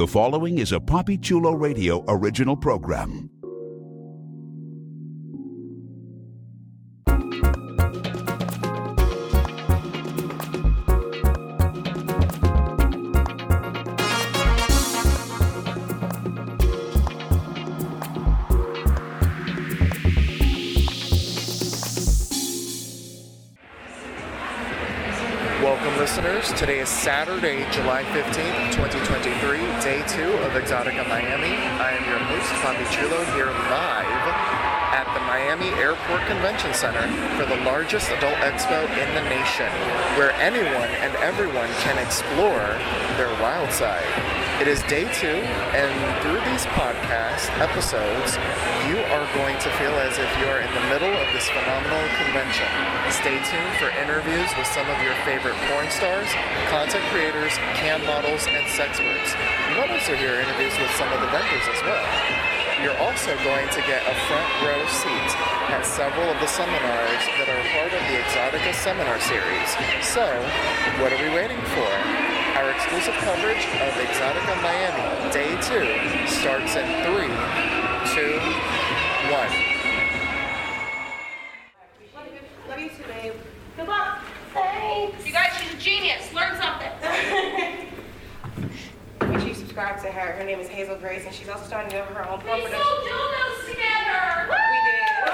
The following is a Papi Chulo Radio original program. Welcome, listeners. Today is Saturday, July 15th, 2023, day two of EXXXOTICA Miami. I am your host, Papi Chulo, here live at the Miami Airport Convention Center for the largest adult expo in the nation, where anyone and everyone can explore their wild side. It is day two, and through these podcast episodes, you are going to feel as if you are in the middle of this phenomenal convention. Stay tuned for interviews with some of your favorite porn stars, content creators, cam models, and sex sexperts. You might also hear interviews with some of the vendors as well. You're also going to get a front row seat at several of the seminars that are part of the EXXXOTICA Seminar Series. So, what are we waiting for? Our exclusive coverage of EXXXOTICA Miami Day 2 starts in 3, 2, 1. Love you too, babe. Good luck. Thanks. You guys, she's a genius. Learn something. Make sure you subscribe to her. Her name is Hazel Grace, and she's also starting over her own porn We production. sold dildos together. We did.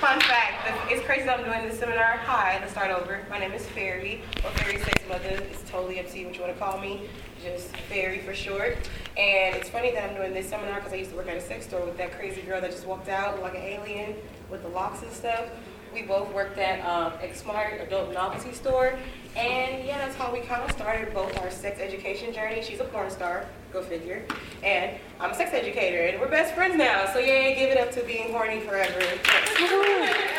Fun fact, crazy that I'm doing this seminar. Hi, let's start over. My name is Fairy, or Fairy Sex Mutha. It's totally up to you what you want to call me. Just Fairy for short. And it's funny that I'm doing this seminar because I used to work at a sex store with that crazy girl that just walked out like an alien with the locks and stuff. We both worked at um, Xmart Adult Novelty Store. And yeah, that's how we kind of started both our sex education journey. She's a porn star, go figure. And I'm a sex educator, and we're best friends now. So yeah, give it up to being horny forever.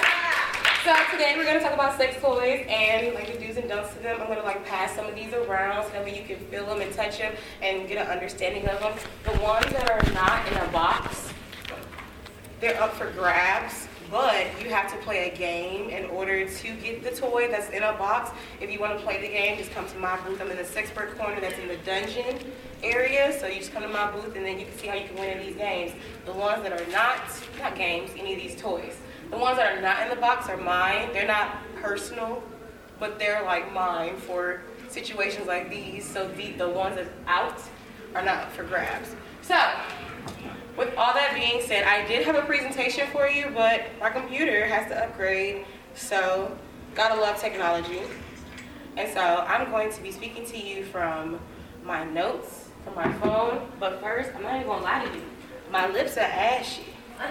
So today we're gonna talk about sex toys and like the do's and don'ts to them. I'm gonna like pass some of these around so that way you can feel them and touch them and get an understanding of them. The ones that are not in a box, they're up for grabs, but you have to play a game in order to get the toy that's in a box. If you want to play the game, just come to my booth. I'm in the Sexpert corner that's in the dungeon area. So you just come to my booth and then you can see how you can win in these games. The ones that are not, not games, any of these toys. The ones that are not in the box are mine. They're not personal, but they're like mine for situations like these. So the, the ones that's out are not for grabs. So, with all that being said, I did have a presentation for you, but my computer has to upgrade, so gotta love technology. And so I'm going to be speaking to you from my notes, from my phone, but first, I'm not even gonna lie to you. My lips are ashy. I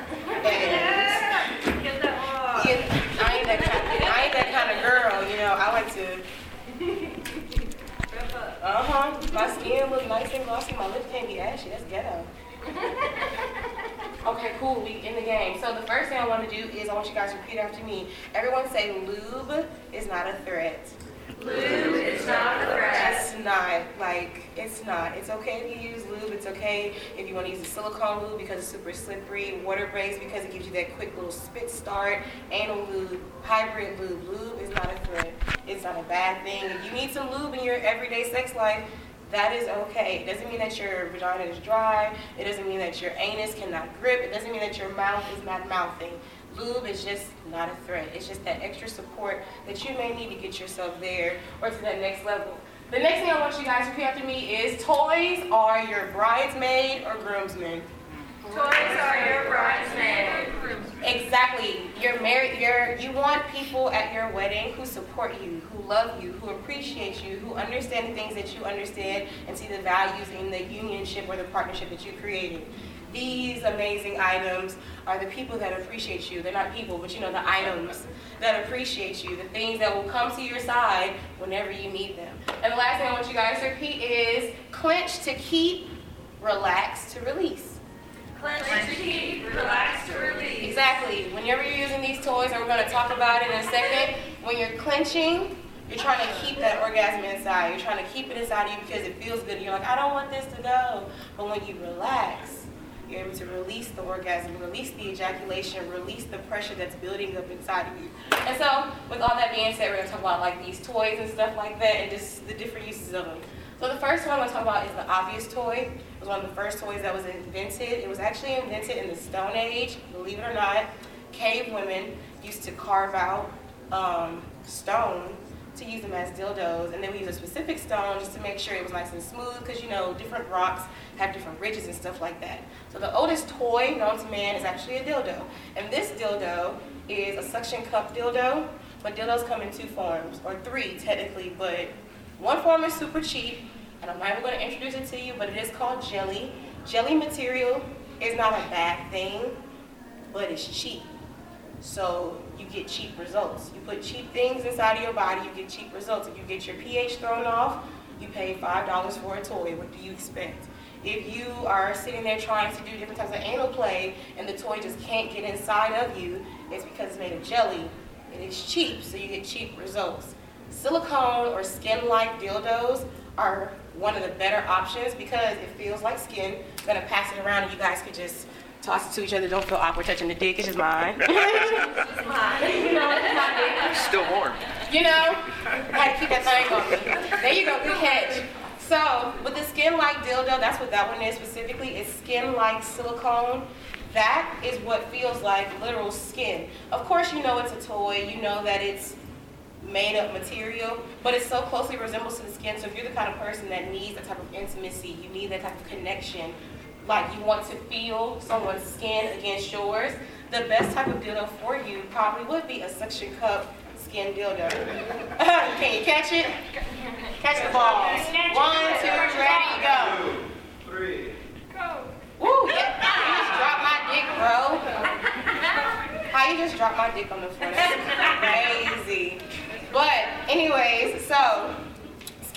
ain't that kind I ain't that kind of girl, you know, I like to, uh-huh, my skin look nice and glossy, my lips can't be ashy, that's ghetto. Okay, cool. We in the game. So the first thing I want to do is I want you guys to repeat after me. Everyone say lube is not a threat. Lube is not a threat. It's not like it's not. It's okay if you use lube. It's okay if you want to use a silicone lube because it's super slippery. Water based because it gives you that quick little spit start. Anal lube, hybrid lube. Lube is not a threat. It's not a bad thing. If you need some lube in your everyday sex life, that is okay. It doesn't mean that your vagina is dry. It doesn't mean that your anus cannot grip. It doesn't mean that your mouth is not mouthing. Lube is just not a threat. It's just that extra support that you may need to get yourself there or to that next level. The next thing I want you guys to repeat after me is toys are your bridesmaid or groomsmen. Toys are your bridesmaid. Exactly. You're married. You're you want people at your wedding who support you, who love you, who appreciate you, who understand the things that you understand, and see the values in the unionship or the partnership that you created. These amazing items are the people that appreciate you. They're not people, but you know the items that appreciate you, the things that will come to your side whenever you need them. And the last thing I want you guys to repeat is clench to keep, relax to release. Clench to keep, relax to release. Exactly. Whenever you're using these toys, and we're going to talk about it in a second, when you're clenching, you're trying to keep that orgasm inside. You're trying to keep it inside of you because it feels good. You're like, I don't want this to go. But when you relax, you're able to release the orgasm, release the ejaculation, release the pressure that's building up inside of you. And so, with all that being said, we're to talk about like these toys and stuff like that and just the different uses of them. So the first one I'm to talk about is the obvious toy. It was one of the first toys that was invented. It was actually invented in the Stone Age, believe it or not. Cave women used to carve out um, stone to use them as dildos, and then we use a specific stone just to make sure it was nice and smooth, because you know different rocks have different ridges and stuff like that. So the oldest toy known to man is actually a dildo, and this dildo is a suction cup dildo, but dildos come in two forms, or three technically, but one form is super cheap, and I'm not even going to introduce it to you, but it is called jelly. Jelly material is not a bad thing, but it's cheap. So you get cheap results. You put cheap things inside of your body, you get cheap results. If you get your pH thrown off, you pay $5 for a toy. What do you expect? If you are sitting there trying to do different types of anal play and the toy just can't get inside of you, it's because it's made of jelly. and It is cheap, so you get cheap results. Silicone or skin-like dildos are one of the better options because it feels like skin. I'm gonna pass it around and you guys could just toss it to each other. Don't feel awkward touching the dick. It's just mine. you know, it's my dick. Still warm. You know, had to keep that thing going. There you go, good catch. So, with the skin-like dildo, that's what that one is specifically. It's skin-like silicone. That is what feels like literal skin. Of course, you know it's a toy. You know that it's made up material, but it so closely resembles to the skin. So if you're the kind of person that needs that type of intimacy, you need that type of connection, like you want to feel someone's skin against yours, the best type of dildo for you probably would be a suction cup skin dildo. Can you catch it? Catch the balls. One, two, ready, go. Three. Woo, yeah. You just dropped my dick, bro. How you just dropped my dick on the floor? That's crazy. But, anyways, so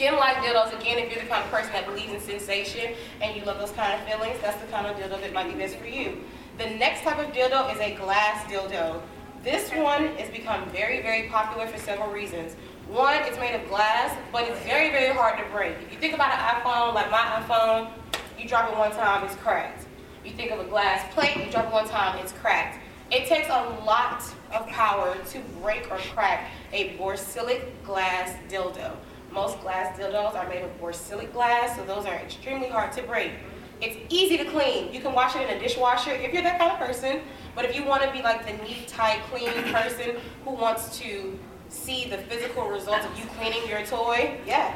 skin like dildos, again, if you're the kind of person that believes in sensation and you love those kind of feelings, that's the kind of dildo that might be best for you. The next type of dildo is a glass dildo. This one has become very, very popular for several reasons. One, it's made of glass, but it's very, very hard to break. If you think about an iPhone, like my iPhone, you drop it one time, it's cracked. You think of a glass plate, you drop it one time, it's cracked. It takes a lot of power to break or crack a borosilicate glass dildo. Most glass dildos are made of borosilicate glass, so those are extremely hard to break. It's easy to clean. You can wash it in a dishwasher if you're that kind of person. But if you want to be like the neat, tight, clean person who wants to see the physical results of you cleaning your toy, yeah.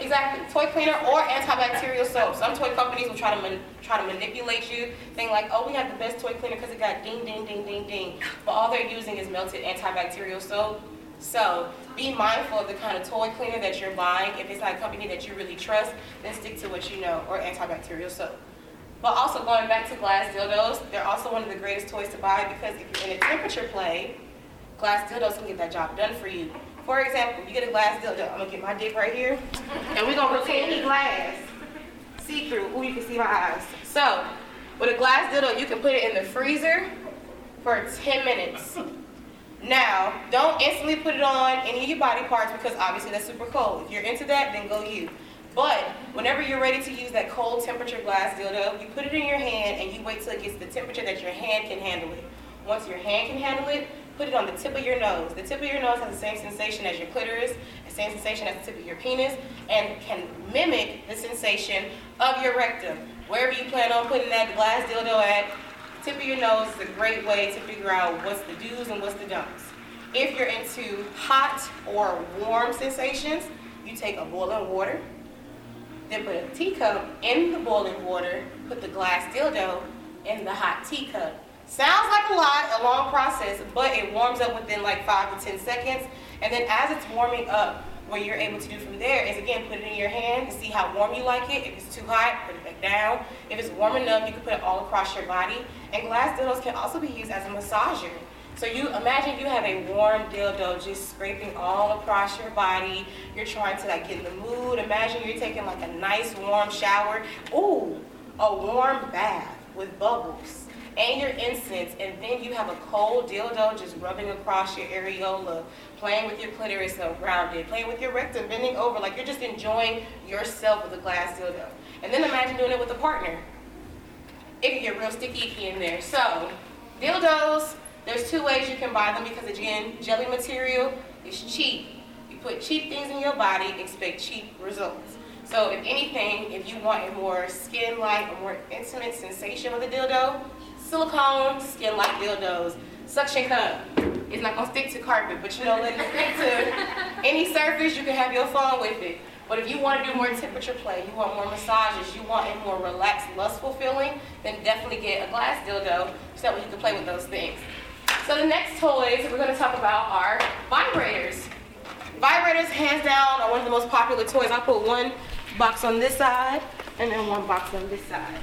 Exactly, toy cleaner or antibacterial soap. Some toy companies will try to man, try to manipulate you, saying like, "Oh, we have the best toy cleaner because it got ding, ding, ding, ding, ding," but all they're using is melted antibacterial soap. So be mindful of the kind of toy cleaner that you're buying. If it's not a company that you really trust, then stick to what you know or antibacterial soap. But also going back to glass dildos, they're also one of the greatest toys to buy because if you're in a temperature play, glass dildos can get that job done for you. For example, if you get a glass dildo. I'm gonna get my dick right here, and we're gonna pretend he glass. See through. Ooh, you can see my eyes. So, with a glass dildo, you can put it in the freezer for 10 minutes. Now, don't instantly put it on any of your body parts because obviously that's super cold. If you're into that, then go you. But whenever you're ready to use that cold temperature glass dildo, you put it in your hand and you wait till it gets the temperature that your hand can handle it. Once your hand can handle it, put it on the tip of your nose. The tip of your nose has the same sensation as your clitoris, the same sensation as the tip of your penis, and can mimic the sensation of your rectum. Wherever you plan on putting that glass dildo at, tip of your nose is a great way to figure out what's the do's and what's the don'ts. If you're into hot or warm sensations, you take a boiling water, then put a teacup in the boiling water, put the glass dildo in the hot teacup. Sounds like a lot, a long process, but it warms up within like five to 10 seconds. And then as it's warming up, what you're able to do from there is again put it in your hand to see how warm you like it. If it's too hot, put it back down. If it's warm enough, you can put it all across your body. And glass dildos can also be used as a massager. So you imagine you have a warm dildo just scraping all across your body. You're trying to like get in the mood. Imagine you're taking like a nice warm shower. Ooh, a warm bath with bubbles and your incense, and then you have a cold dildo just rubbing across your areola, playing with your clitoris around it, playing with your rectum, bending over, like you're just enjoying yourself with a glass dildo. And then imagine doing it with a partner. It can get real sticky in there. So, dildos, there's two ways you can buy them because again, jelly material is cheap. You put cheap things in your body, expect cheap results. So if anything, if you want a more skin-like, a more intimate sensation with a dildo, silicone skin-like dildos, suction cup. It's not gonna stick to carpet, but you know, let it stick to any surface. You can have your phone with it. But if you want to do more temperature play, you want more massages, you want a more relaxed, lustful feeling, then definitely get a glass dildo so that way you can play with those things. So the next toys we're going to talk about are vibrators. Vibrators, hands down, are one of the most popular toys. I put one box on this side and then one box on this side.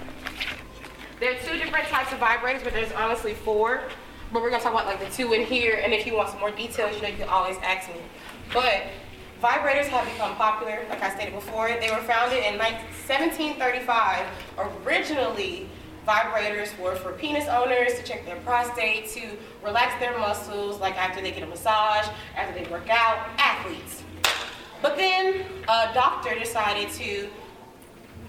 There are two different types of vibrators, but there's honestly four. But we're gonna talk about like the two in here, and if you want some more details, you know, you can always ask me. But Vibrators have become popular, like I stated before. They were founded in 1735. Originally, vibrators were for penis owners to check their prostate, to relax their muscles, like after they get a massage, after they work out, athletes. But then a doctor decided to,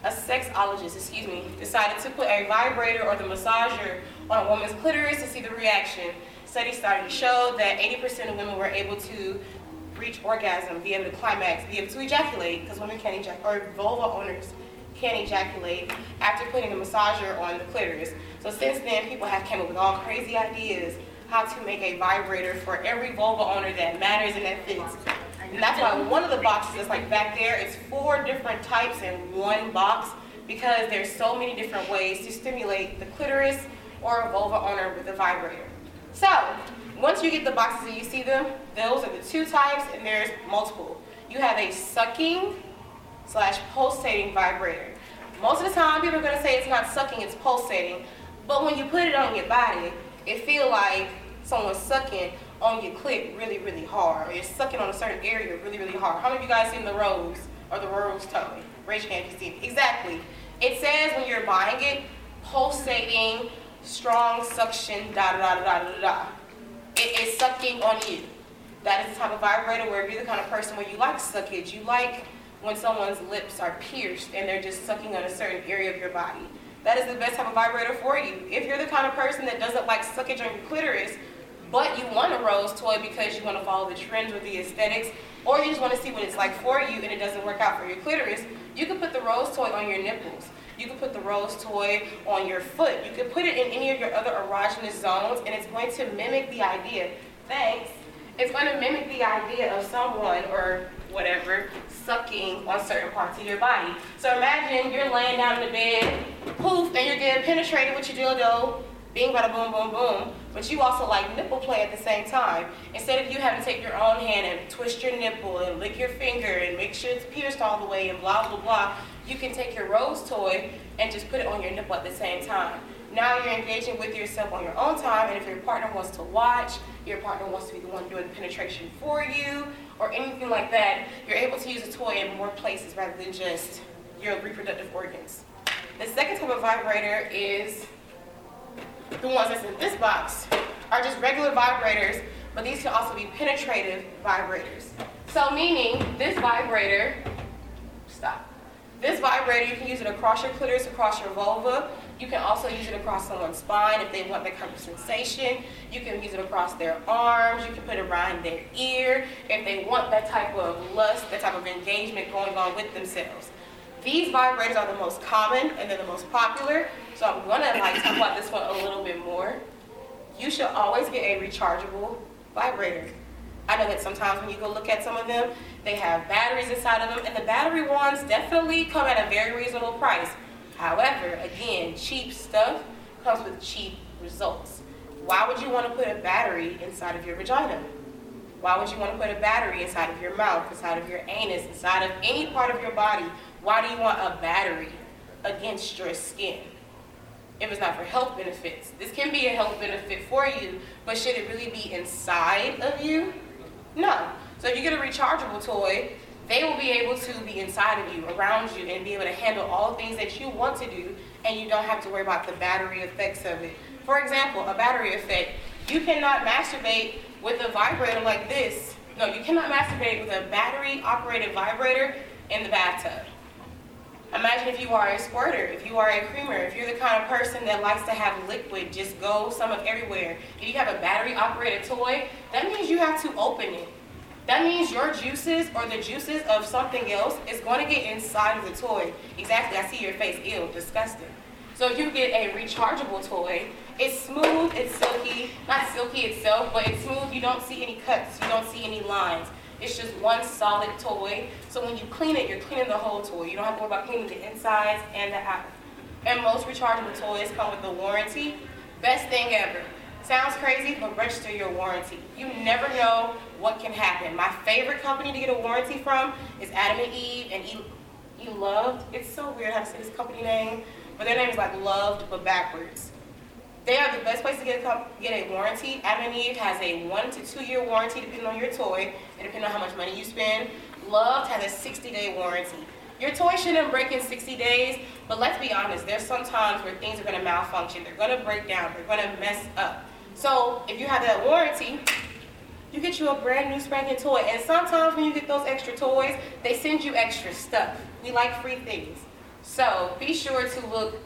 a sexologist, excuse me, decided to put a vibrator or the massager on a woman's clitoris to see the reaction. Studies started to show that 80% of women were able to reach orgasm, be able to climax, be able to ejaculate, because women can't ejaculate, or vulva owners can't ejaculate after putting a massager on the clitoris. So since then, people have come up with all crazy ideas how to make a vibrator for every vulva owner that matters and that fits. And that's why one of the boxes that's like back there is four different types in one box because there's so many different ways to stimulate the clitoris or a vulva owner with a vibrator. So, once you get the boxes and you see them, those are the two types, and there's multiple. You have a sucking slash pulsating vibrator. Most of the time, people are going to say it's not sucking, it's pulsating. But when you put it on your body, it feel like someone's sucking on your clit really, really hard, or you're sucking on a certain area really, really hard. How many of you guys seen the rose or the rose toy? Raise your hand if you see it. Exactly. It says when you're buying it, pulsating, strong suction, da da da da da da. It is sucking on you. That is the type of vibrator where if you're the kind of person where you like suckage, you like when someone's lips are pierced and they're just sucking on a certain area of your body. That is the best type of vibrator for you. If you're the kind of person that doesn't like suckage on your clitoris, but you want a rose toy because you want to follow the trends with the aesthetics, or you just want to see what it's like for you and it doesn't work out for your clitoris, you can put the rose toy on your nipples. You can put the rose toy on your foot. You can put it in any of your other erogenous zones, and it's going to mimic the idea. Thanks. It's going to mimic the idea of someone or whatever sucking on certain parts of your body. So imagine you're laying down in the bed, poof, and you're getting penetrated with your dildo, bing, bada, boom, boom, boom. But you also like nipple play at the same time. Instead of you having to take your own hand and twist your nipple and lick your finger and make sure it's pierced all the way and blah, blah, blah, you can take your rose toy and just put it on your nipple at the same time. Now you're engaging with yourself on your own time, and if your partner wants to watch, your partner wants to be the one doing penetration for you, or anything like that, you're able to use a toy in more places rather than just your reproductive organs. The second type of vibrator is the ones that's in this box, are just regular vibrators, but these can also be penetrative vibrators. So meaning this vibrator. This vibrator, you can use it across your clitoris, across your vulva. You can also use it across someone's spine if they want that kind of sensation. You can use it across their arms. You can put it around their ear if they want that type of lust, that type of engagement going on with themselves. These vibrators are the most common and they're the most popular. So I'm gonna like talk about this one a little bit more. You should always get a rechargeable vibrator. I know that sometimes when you go look at some of them, they have batteries inside of them, and the battery ones definitely come at a very reasonable price. However, again, cheap stuff comes with cheap results. Why would you want to put a battery inside of your vagina? Why would you want to put a battery inside of your mouth, inside of your anus, inside of any part of your body? Why do you want a battery against your skin? If it's not for health benefits, this can be a health benefit for you, but should it really be inside of you? No. So if you get a rechargeable toy, they will be able to be inside of you, around you, and be able to handle all things that you want to do, and you don't have to worry about the battery effects of it. For example, a battery effect. You cannot masturbate with a vibrator like this. No, you cannot masturbate with a battery operated vibrator in the bathtub. Imagine if you are a squirter, if you are a creamer, if you're the kind of person that likes to have liquid just go some of everywhere. If you have a battery operated toy, that means you have to open it. That means your juices or the juices of something else is going to get inside of the toy. Exactly, I see your face. Ew, disgusting. So if you get a rechargeable toy, it's smooth, it's silky, not silky itself, but it's smooth. You don't see any cuts, you don't see any lines. It's just one solid toy. So when you clean it, you're cleaning the whole toy. You don't have to worry about cleaning the insides and the outside. And most rechargeable toys come with a warranty. Best thing ever. Sounds crazy, but register your warranty. You never know what can happen. My favorite company to get a warranty from is Adam and Eve and E, e Loved. It's so weird how to say this company name, but their name is like Loved but backwards. They are the best place to get a, get a warranty. Adam and Eve has a one to two year warranty depending on your toy depending on how much money you spend. Loved has a 60 day warranty. Your toy shouldn't break in 60 days, but let's be honest, there's some times where things are going to malfunction. They're going to break down. They're to mess up. So if you have that warranty, you get you a brand new spanking toy. And sometimes when you get those extra toys, they send you extra stuff. We like free things. So be sure to look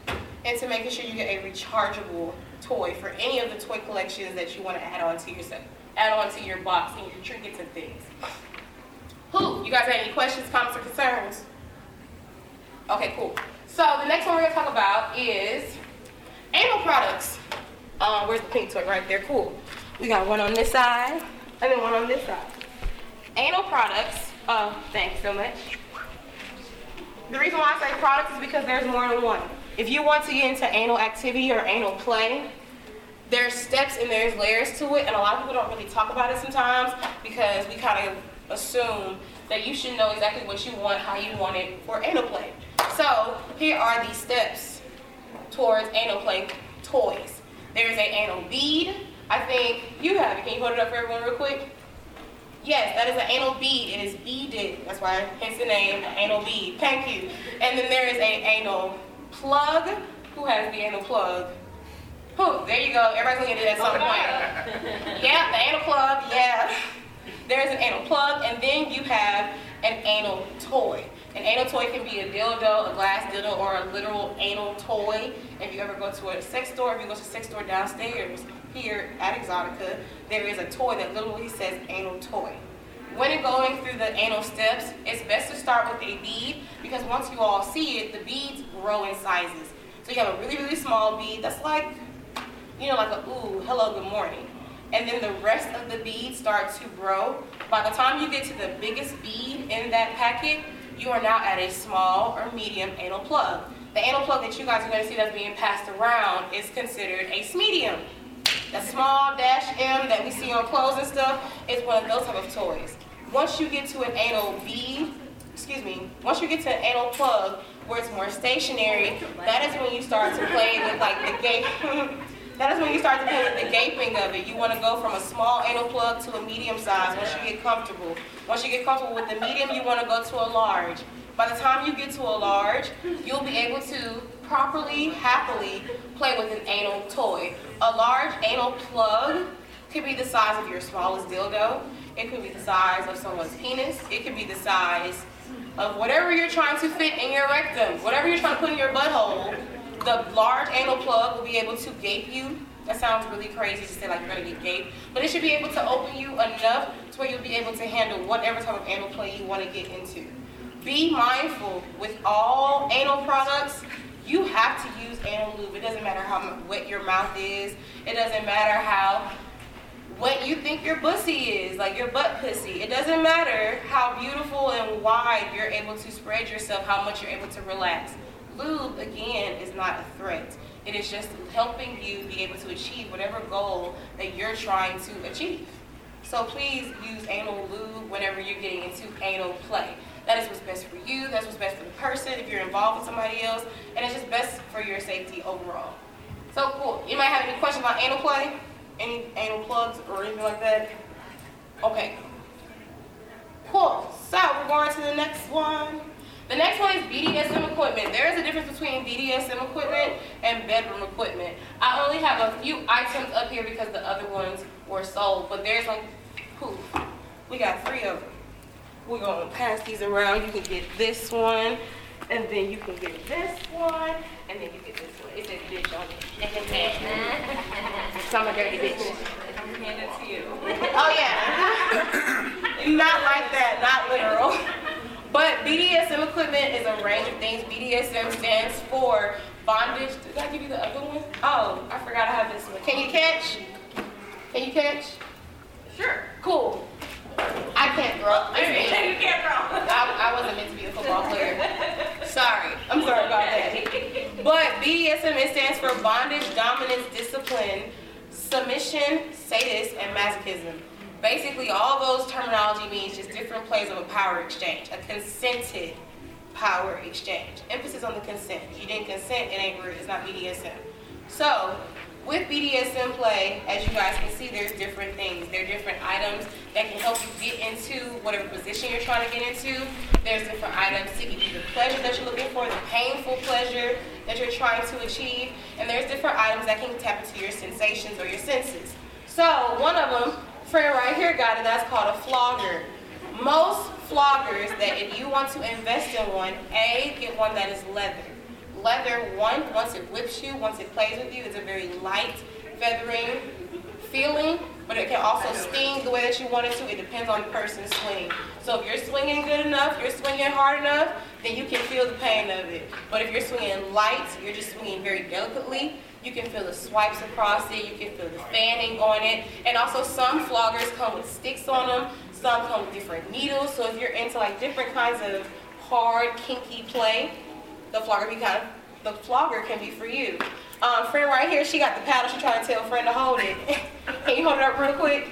into making sure you get a rechargeable toy for any of the toy collections that you want to add on to yourself, add on to your box and your trinkets and things. Who? You guys have any questions, comments, or concerns? Okay, cool. So the next one we're gonna talk about is anal products. Um, where's the pink toy? Right there. Cool. We got one on this side and then one on this side. Anal products. Oh, thanks so much. The reason why I say products is because there's more than one. If you want to get into anal activity or anal play, there's steps and there's layers to it, and a lot of people don't really talk about it sometimes because we kind of assume that you should know exactly what you want, how you want it for anal play. So here are the steps towards anal play toys. There's a anal bead. I think you have it. Can you hold it up for everyone real quick? Yes, that is an anal bead. It is beaded. That's why hence the name, anal bead. Thank you. And then there is a anal plug. Who has the anal plug? There you go. Everybody's gonna get it at some oh, point. yeah, the anal plug. Yeah. There's an anal plug, and then you have an anal toy. An anal toy can be a dildo, a glass dildo, or a literal anal toy. If you ever go to a sex store, if you go to a sex store downstairs here at EXXXOTICA, there is a toy that literally says anal toy. When you're going through the anal steps, it's best to start with a bead because once you all see it, the beads grow in sizes. So you have a really, really small bead that's like, you know, like a ooh, hello, good morning. And then the rest of the beads start to grow. By the time you get to the biggest bead in that packet, you are now at a small or medium anal plug. The anal plug that you guys are going to see that's being passed around is considered a medium. The small dash M that we see on clothes and stuff is one of those type of toys. Once you get to an anal bead, excuse me, once you get to an anal plug where it's more stationary, that is when you start to play with like the gape. that is when you start to play with the gaping of it. You want to go from a small anal plug to a medium size once you get comfortable. Once you get comfortable with the medium, you want to go to a large. By the time you get to a large, you'll be able to properly, happily play with an anal toy. A large anal plug could be the size of your smallest dildo. It could be the size of someone's penis. It could be the size of whatever you're trying to fit in your rectum. Whatever you're trying to put in your butthole, the large anal plug will be able to gape you. That sounds really crazy to say like you're gonna get gaped, but it should be able to open you enough to where you'll be able to handle whatever type of anal play you want to get into. Be mindful with all anal products. You have to use anal lube. It doesn't matter how wet your mouth is. It doesn't matter how what you think your pussy is, like your butt pussy. It doesn't matter how beautiful and wide you're able to spread yourself, how much you're able to relax. Lube, again, is not a threat. It is just helping you be able to achieve whatever goal that you're trying to achieve. So please use anal lube whenever you're getting into anal play. That is what's best for you, that's what's best for the person if you're involved with somebody else, and it's just best for your safety overall. So cool. You might have any questions about anal play? Any anal plugs or anything like that? Okay. Cool. So we're going to the next one. The next one is BDSM equipment. There is a difference between BDSM equipment and bedroom equipment. I only have a few items up here because the other ones were sold, but there's like, poof, we got three of them. We're gonna pass these around. You can get this one, and then you can get this one, and then you get this one. It says bitch on it. so I'm a dirty bitch. Hand it to you. Oh yeah. not like that, not literal. BDSM equipment is a range of things. BDSM stands for bondage. Did I give you the other one? Oh, I forgot I have this one. Can you catch? Can you catch? Sure. Cool. I can't throw. I'm You can't throw. I, I wasn't meant to be a football player. Sorry. I'm sorry about that. But BDSM it stands for bondage, dominance, discipline, submission, sadist, and masochism. Basically, all those terminology means just different plays of a power exchange, a consented power exchange. Emphasis on the consent. If you didn't consent, it ain't. It's not BDSM. So, with BDSM play, as you guys can see, there's different things. There are different items that can help you get into whatever position you're trying to get into. There's different items to give you the pleasure that you're looking for, the painful pleasure that you're trying to achieve, and there's different items that can tap into your sensations or your senses. So one of them, friend right here got it, that's called a flogger. Most floggers that if you want to invest in one, A, get one that is leather. Leather, one, once it whips you, once it plays with you, it's a very light, feathering feeling, but it can also sting the way that you want it to. It depends on the person's swing. So if you're swinging good enough, you're swinging hard enough, then you can feel the pain of it. But if you're swinging light, you're just swinging very delicately, you can feel the swipes across it, you can feel the fanning on it. And also some floggers come with sticks on them, some come with different needles. So if you're into like different kinds of hard, kinky play, the flogger be kind of the flogger can be for you. Um, friend right here, she got the paddle. She trying to tell friend to hold it. can you hold it up real quick?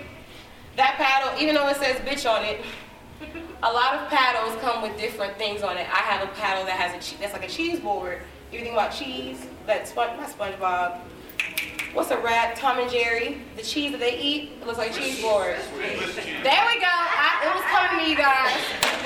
That paddle, even though it says bitch on it, a lot of paddles come with different things on it. I have a paddle that has a che- that's like a cheese board. You think about cheese? That's sponge, not SpongeBob. What's a rat? Tom and Jerry. The cheese that they eat it looks like cheese board. There we go. I, it was coming to you guys.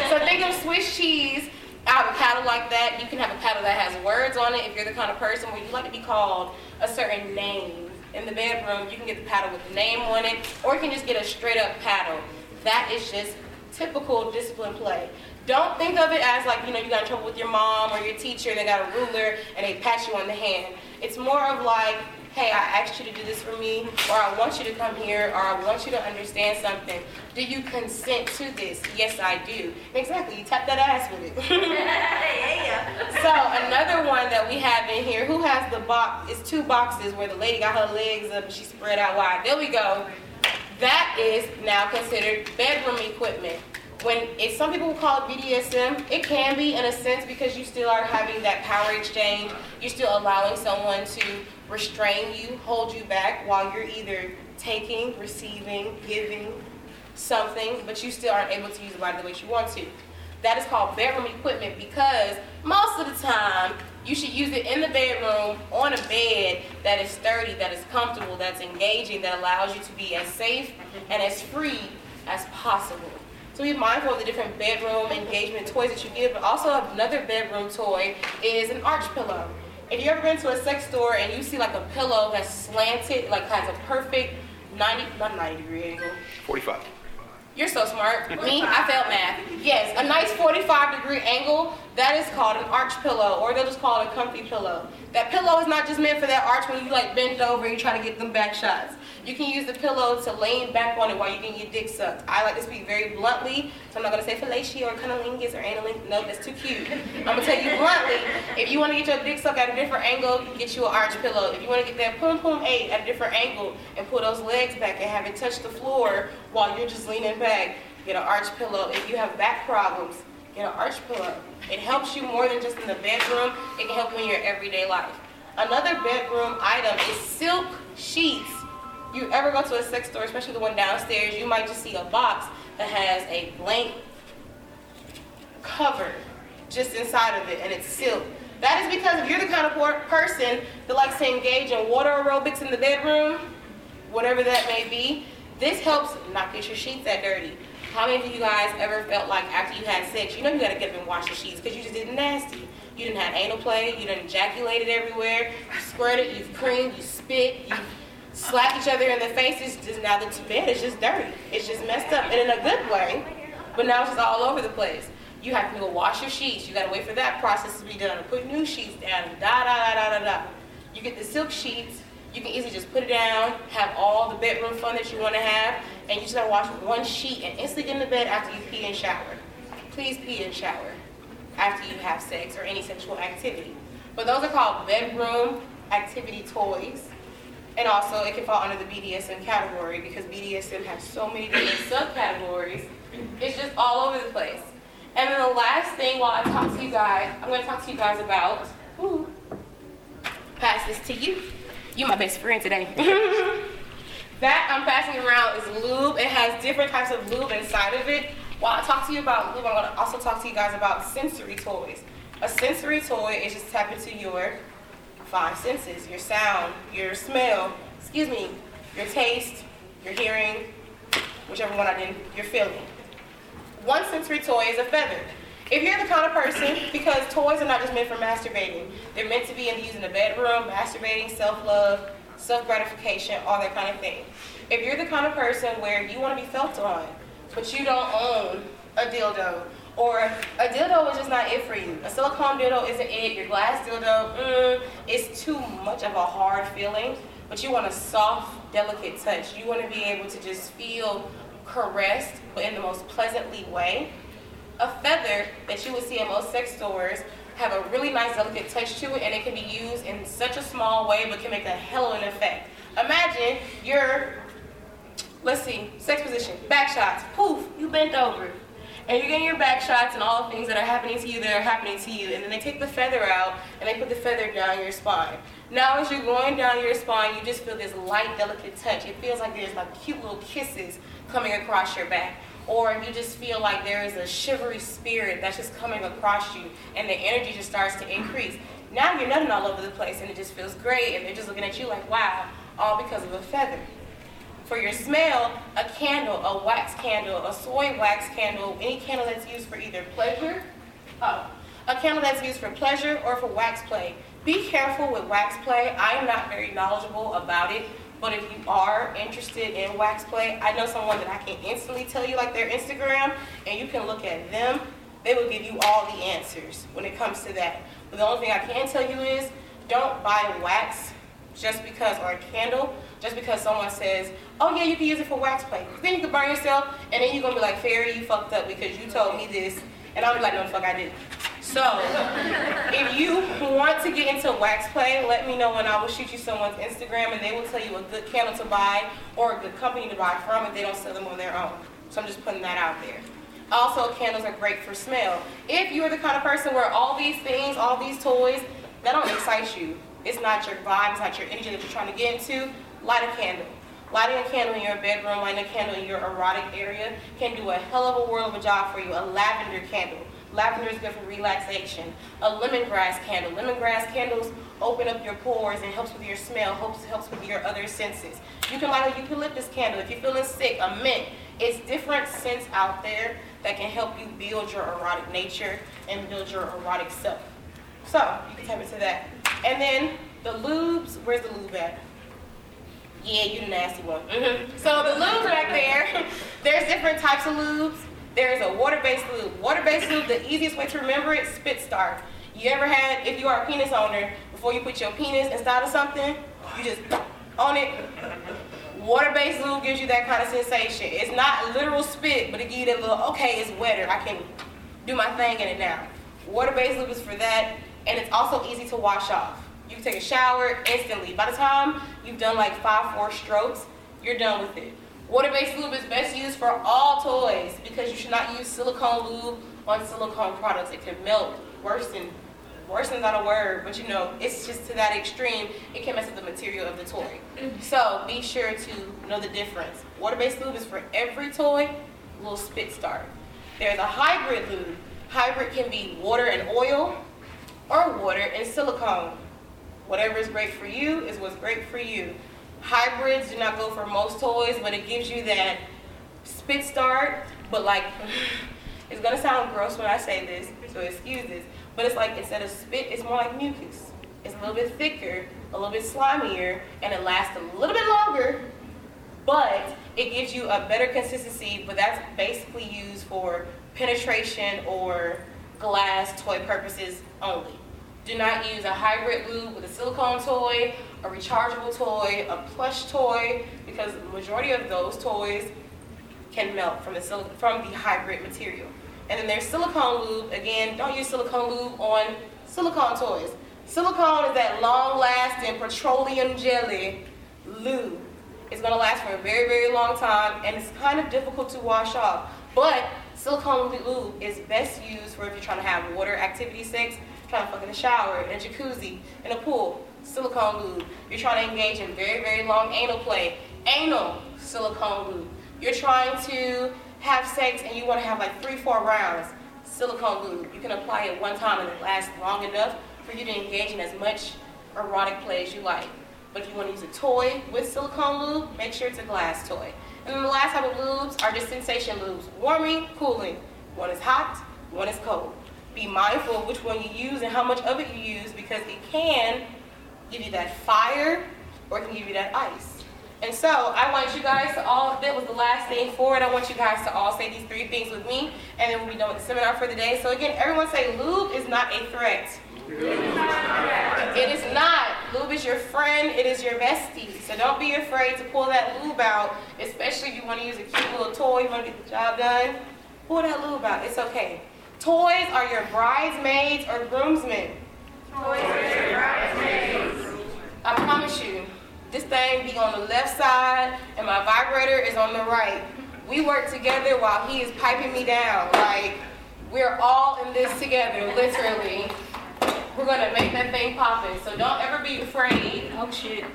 So think of Swiss cheese. I have a paddle like that. You can have a paddle that has words on it if you're the kind of person where you like to be called a certain name. In the bedroom, you can get the paddle with the name on it, or you can just get a straight up paddle. That is just typical discipline play. Don't think of it as like, you know, you got in trouble with your mom or your teacher, and they got a ruler and they pat you on the hand. It's more of like, hey, I asked you to do this for me, or I want you to come here, or I want you to understand something. Do you consent to this? Yes, I do. Exactly, you tap that ass with it. so another one that we have in here, who has the box, it's two boxes where the lady got her legs up and she spread out wide. There we go. That is now considered bedroom equipment. When it's some people will call it BDSM, it can be in a sense because you still are having that power exchange. You're still allowing someone to restrain you, hold you back while you're either taking, receiving, giving something, but you still aren't able to use the body the way you want to. That is called bedroom equipment because most of the time you should use it in the bedroom on a bed that is sturdy, that is comfortable, that's engaging, that allows you to be as safe and as free as possible. So be mindful of the different bedroom engagement toys that you get, but also another bedroom toy is an arch pillow. If you ever been to a sex store and you see like a pillow that's slanted, like has a perfect 90, not 90 degree angle, 45. you're so smart. Me, I failed math. Yes, a nice 45 degree angle, that is called an arch pillow, or they'll just call it a comfy pillow. That pillow is not just meant for that arch when you like bend over and you try to get them back shots. You can use the pillow to lean back on it while you're getting your dick sucked. I like to speak very bluntly, so I'm not gonna say fellatio or cunnilingus or analingus. No, that's too cute. I'm gonna tell you bluntly, if you wanna get your dick sucked at a different angle, get you an arch pillow. If you wanna get that pum pum eight at a different angle and pull those legs back and have it touch the floor while you're just leaning back, get an arch pillow. If you have back problems, get an arch pillow. It helps you more than just in the bedroom, it can help you in your everyday life. Another bedroom item is silk sheets. You ever go to a sex store, especially the one downstairs, you might just see a box that has a blank cover just inside of it and it's silk. That is because if you're the kind of person that likes to engage in water aerobics in the bedroom, whatever that may be, this helps not get your sheets that dirty. How many of you guys ever felt like after you had sex, you know you gotta get up and wash the sheets because you just did nasty. You didn't have anal play, you didn't ejaculated everywhere, you squirted, you've creamed, you spit, you slapped each other in the faces. Just now the bed is just dirty. It's just messed up and in a good way, but now it's just all over the place. You have to go wash your sheets. You gotta wait for that process to be done. Put new sheets down. Da da da da da da. You get the silk sheets. You can easily just put it down, have all the bedroom fun that you want to have, and you just gotta wash one sheet and instantly get in the bed after you pee and shower. Please pee and shower after you have sex or any sexual activity. But those are called bedroom activity toys. And also, it can fall under the BDSM category because BDSM has so many different subcategories. It's just all over the place. And then the last thing while I talk to you guys, I'm going to talk to you guys about, ooh, pass this to you. You my best friend today. that I'm passing around is lube. It has different types of lube inside of it. While I talk to you about lube, I'm going to also talk to you guys about sensory toys. A sensory toy is just tapping to your five senses, your sound, your smell, excuse me, your taste, your hearing, whichever one I didn't, your feeling. One sensory toy is a feather. If you're the kind of person, because toys are not just meant for masturbating, they're meant to be used in the bedroom, masturbating, self-love, self-gratification, all that kind of thing. If you're the kind of person where you want to be felt on, but you don't own a dildo, or a dildo is just not it for you. A silicone dildo isn't it. Your glass dildo, mm, it's too much of a hard feeling. But you want a soft, delicate touch. You want to be able to just feel caressed, but in the most pleasantly way. A feather that you would see in most sex stores have a really nice, delicate touch to it, and it can be used in such a small way, but can make a hell of an effect. Imagine you're, let's see, sex position, back shots, poof, you bent over and you're getting your back shots and all the things that are happening to you that are happening to you. And then they take the feather out and they put the feather down your spine. Now, as you're going down your spine, you just feel this light, delicate touch. It feels like there's like cute little kisses coming across your back. Or you just feel like there is a shivery spirit that's just coming across you and the energy just starts to increase. Now you're nutting all over the place and it just feels great and they're just looking at you like, wow, all because of a feather. For your smell, a candle, a wax candle, a soy wax candle, any candle that's used for either pleasure, oh, a candle that's used for pleasure or for wax play. Be careful with wax play. I am not very knowledgeable about it, but if you are interested in wax play, I know someone that I can instantly tell you like their Instagram, and you can look at them. They will give you all the answers when it comes to that. But the only thing I can tell you is don't buy wax just because, or a candle, just because someone says, oh yeah, you can use it for wax play. Then you can burn yourself, and then you're gonna be like, Fairy, you fucked up because you told me this. And I'll be like, no, the fuck I didn't. So, if you want to get into wax play, let me know and I will shoot you someone's Instagram and they will tell you a good candle to buy or a good company to buy from if they don't sell them on their own. So I'm just putting that out there. Also, candles are great for smell. If you're the kind of person where all these things, all these toys, that don't excite you, it's not your vibe, it's not your energy that you're trying to get into, light a candle. Lighting a candle in your bedroom, lighting a candle in your erotic area can do a hell of a world of a job for you. A lavender candle. Lavender is good for relaxation. A lemongrass candle. Lemongrass candles open up your pores and helps with your smell, helps, helps with your other senses. You can light a eucalyptus candle. If you're feeling sick, a mint. It's different scents out there that can help you build your erotic nature and build your erotic self. So, you can tap into that. And then the lubes, where's the lube at? Yeah, you the nasty one. Mm-hmm. So the lubes back there, there's different types of lubes. There's a water-based lube. Water-based lube, the easiest way to remember it, spit start. You ever had, if you are a penis owner, before you put your penis inside of something, you just on it. Water-based lube gives you that kind of sensation. It's not literal spit, but it gives you that little, okay, it's wetter. I can do my thing in it now. Water-based lube is for that, and it's also easy to wash off. You take a shower instantly. By the time you've done like five, four strokes, you're done with it. Water-based lube is best used for all toys because you should not use silicone lube on silicone products. It can melt, worsen. Worsen's not a word, but you know, it's just to that extreme, it can mess up the material of the toy. Mm-hmm. So be sure to know the difference. Water-based lube is for every toy, little spit start. There's a hybrid lube. Hybrid can be water and oil or water and silicone. Whatever is great for you is what's great for you. Hybrids do not go for most toys, but it gives you that spit start, but like, it's gonna sound gross when I say this, so excuse this, but it's like instead of spit, it's more like mucus. It's a little bit thicker, a little bit slimier, and it lasts a little bit longer, but it gives you a better consistency, but that's basically used for penetration or glass toy purposes only. Do not use a hybrid lube with a silicone toy, a rechargeable toy, a plush toy, because the majority of those toys can melt from the sil- from the hybrid material. And then there's silicone lube. Again, don't use silicone lube on silicone toys. Silicone is that long-lasting petroleum jelly lube. It's gonna last for a very, very long time, and it's kind of difficult to wash off. But silicone lube is best used for if you're trying to have water activity sex, trying to fuck in the shower, in a jacuzzi, in a pool. Silicone lube. You're trying to engage in very, very long anal play. Anal silicone lube. You're trying to have sex and you want to have like three, four rounds. Silicone lube. You can apply it one time and it lasts long enough for you to engage in as much erotic play as you like. But if you want to use a toy with silicone lube, make sure it's a glass toy. And then the last type of lubes are just sensation lubes. Warming, cooling. One is hot, one is cold. Be mindful of which one you use and how much of it you use because it can give you that fire or it can give you that ice. And so I want you guys to all, that was the last thing for it. I want you guys to all say these three things with me and then we'll be done with the seminar for the day. So again, everyone say lube is not a threat. It is not. Lube is your friend. It is your bestie. So don't be afraid to pull that lube out, especially if you want to use a cute little toy, you want to get the job done. Pull that lube out. It's okay. Toys are your bridesmaids or groomsmen. toys I promise you, this thing be on the left side and my vibrator is on the right. We work together while he is piping me down. Like, we're all in this together, literally. We're gonna make that thing poppin'. So don't ever be afraid. Oh shit.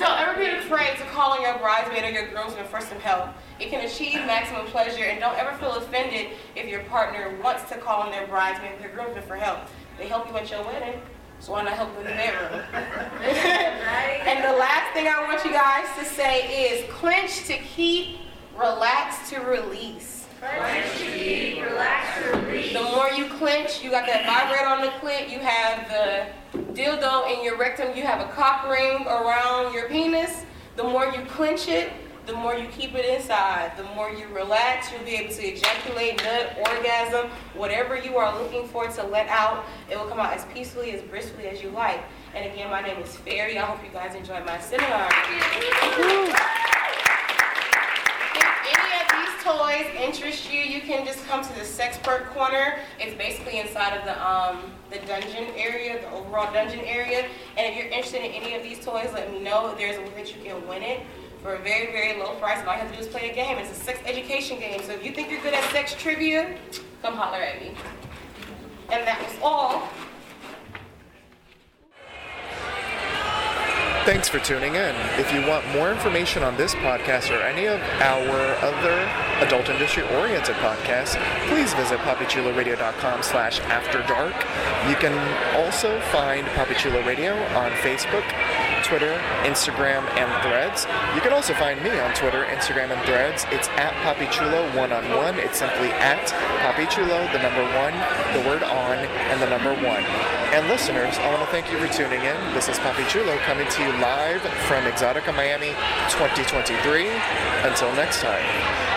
Don't ever be afraid to call on your bridesmaid or your groomsman for some help. It can achieve maximum pleasure, and don't ever feel offended if your partner wants to call on their bridesmaid or their groomsman for help. They help you at your wedding, so why not help them in the bedroom? and the last thing I want you guys to say is clench to keep, relax to release. The more you clench, you got that vibrator on the clit, you have the dildo in your rectum, you have a cock ring around your penis. The more you clench it, the more you keep it inside. The more you relax, you'll be able to ejaculate, nut, orgasm, whatever you are looking for to let out. It will come out as peacefully, as briskly as you like. And again, my name is Fairy. I hope you guys enjoyed my seminar. If any of these toys interest you, you can just come to the Sexpert Corner. It's basically inside of the um, the dungeon area, the overall dungeon area. And if you're interested in any of these toys, let me know. There's a way that you can win it for a very, very low price. All you have to do is play a game. It's a sex education game. So if you think you're good at sex trivia, come holler at me. And that was all. Thanks for tuning in. If you want more information on this podcast or any of our other adult industry oriented podcasts, please visit papichuloradio.com slash after dark. You can also find Papi Chulo Radio on Facebook, Twitter, Instagram, and Threads. You can also find me on Twitter, Instagram, and Threads. It's at Papi Chulo one on one. It's simply at Papi Chulo, the number one, the word on, and the number one. And listeners, I want to thank you for tuning in. This is Papi Chulo coming to you live from EXXXOTICA Miami 2023. Until next time.